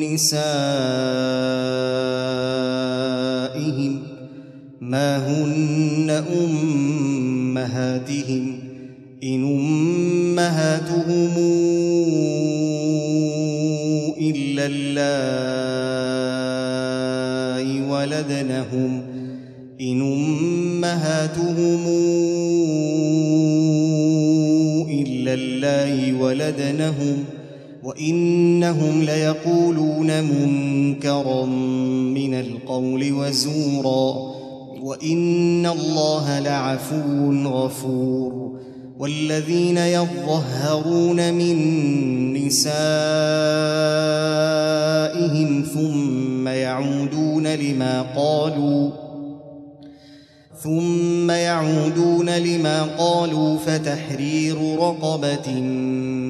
نسائهم ما هن أمهاتهم إن أمهاتهم إلا اللائي ولدنهم إن أمهاتهم إلا اللائي ولدنهم وإنهم ليقولون منكرا من القول وزورا وإن الله لعفو غفور والذين يظهرون من نسائهم ثم يعودون لما قالوا ثم يعودون لما قالوا فتحرير رقبة من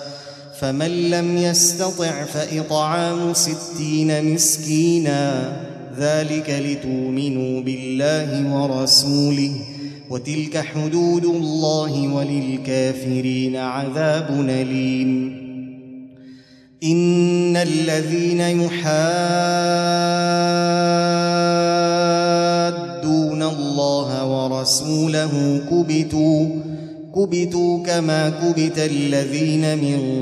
فمن لم يستطع فإطعام ستين مسكينا ذلك لتؤمنوا بالله ورسوله وتلك حدود الله وللكافرين عذاب أليم. إن الذين يحادون الله ورسوله كبتوا كبتوا كما كبت الذين من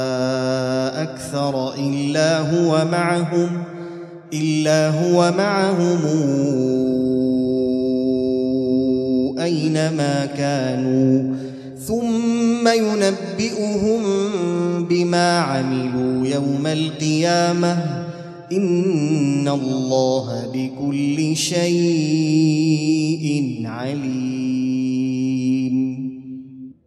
هو معهم إلا هو معهم أينما كانوا. ثم ينبئهم بما عملوا يوم القيامة. إن الله بكل شيء عليم.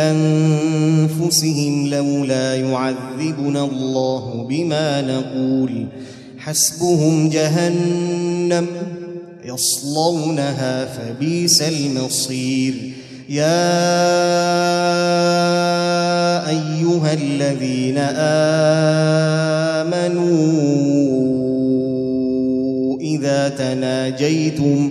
أنفسهم لولا يعذبنا الله بما نقول. حسبهم جهنم يصلونها فبئس المصير. يا أيها الذين آمنوا إذا تناجيتم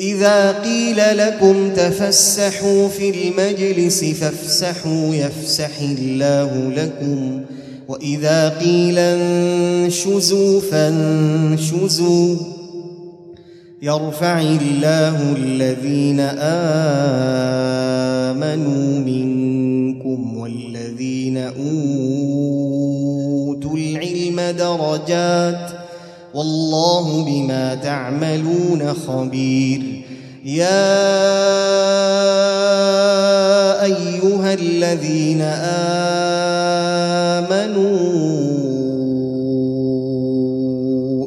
إذا قيل لكم تفسحوا في المجلس فافسحوا يفسح الله لكم. وإذا قيل انشزوا فانشزوا. يرفع الله الذين آمنوا منكم والذين أوتوا العلم درجات والله بما تعملون خبير. يا أيها الذين آمنوا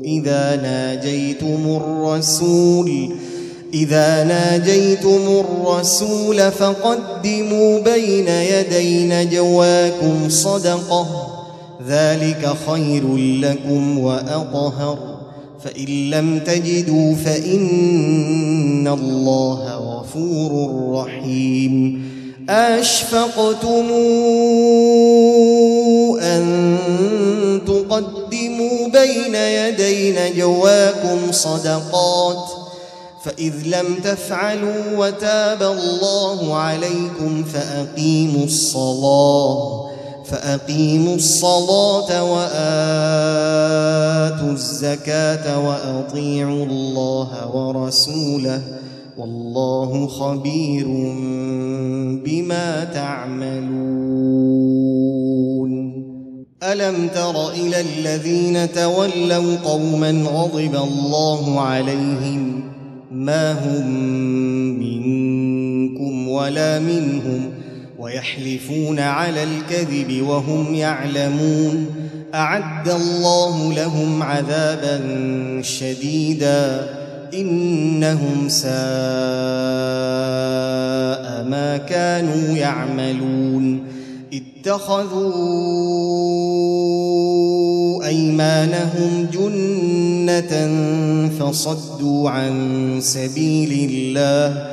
إذا ناجيتم الرسول إذا ناجيتم الرسول فقدموا بين يدي نجواكم صدقة. ذلك خير لكم وأطهر. فإن لم تجدوا فإن الله غفور رحيم. أشفقتم أن تقدموا بين يدي نجواكم صدقات. فإذ لم تفعلوا وتاب الله عليكم فأقيموا الصلاة. فأقيموا الصلاة وآتوا الزكاة وأطيعوا الله ورسوله والله خبير بما تعملون. ألم تر إلى الذين تولوا قوما غضب الله عليهم؟ ما هم منكم ولا منهم. ويحلفون على الكذب وهم يعلمون. أعد الله لهم عذابا شديدا. إنهم ساء ما كانوا يعملون. اتخذوا أيمانهم جنة فصدوا عن سبيل الله.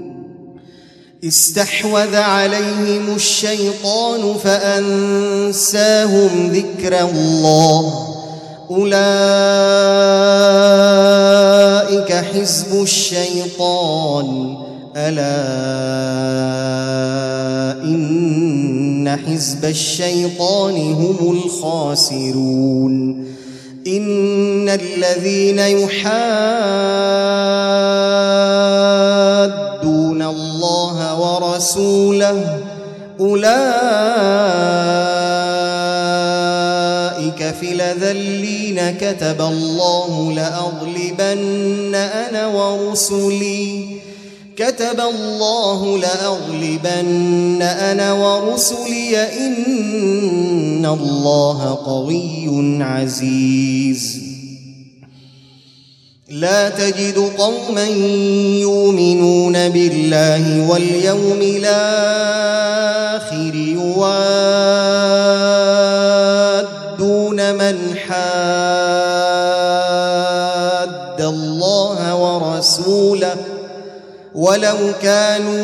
استحوذ عليهم الشيطان فأنساهم ذكر الله. أولئك حزب الشيطان. ألا إن حزب الشيطان هم الخاسرون. إن الذين يحادون الله ورسوله أولئك في الاذلين كتب الله لأغلبن أنا ورسلي. كتب الله لأغلبن أنا ورسلي. إن الله قوي عزيز. لا تجد قوما يؤمنون بالله واليوم الآخر يوادون من حاد الله ورسوله ولو كانوا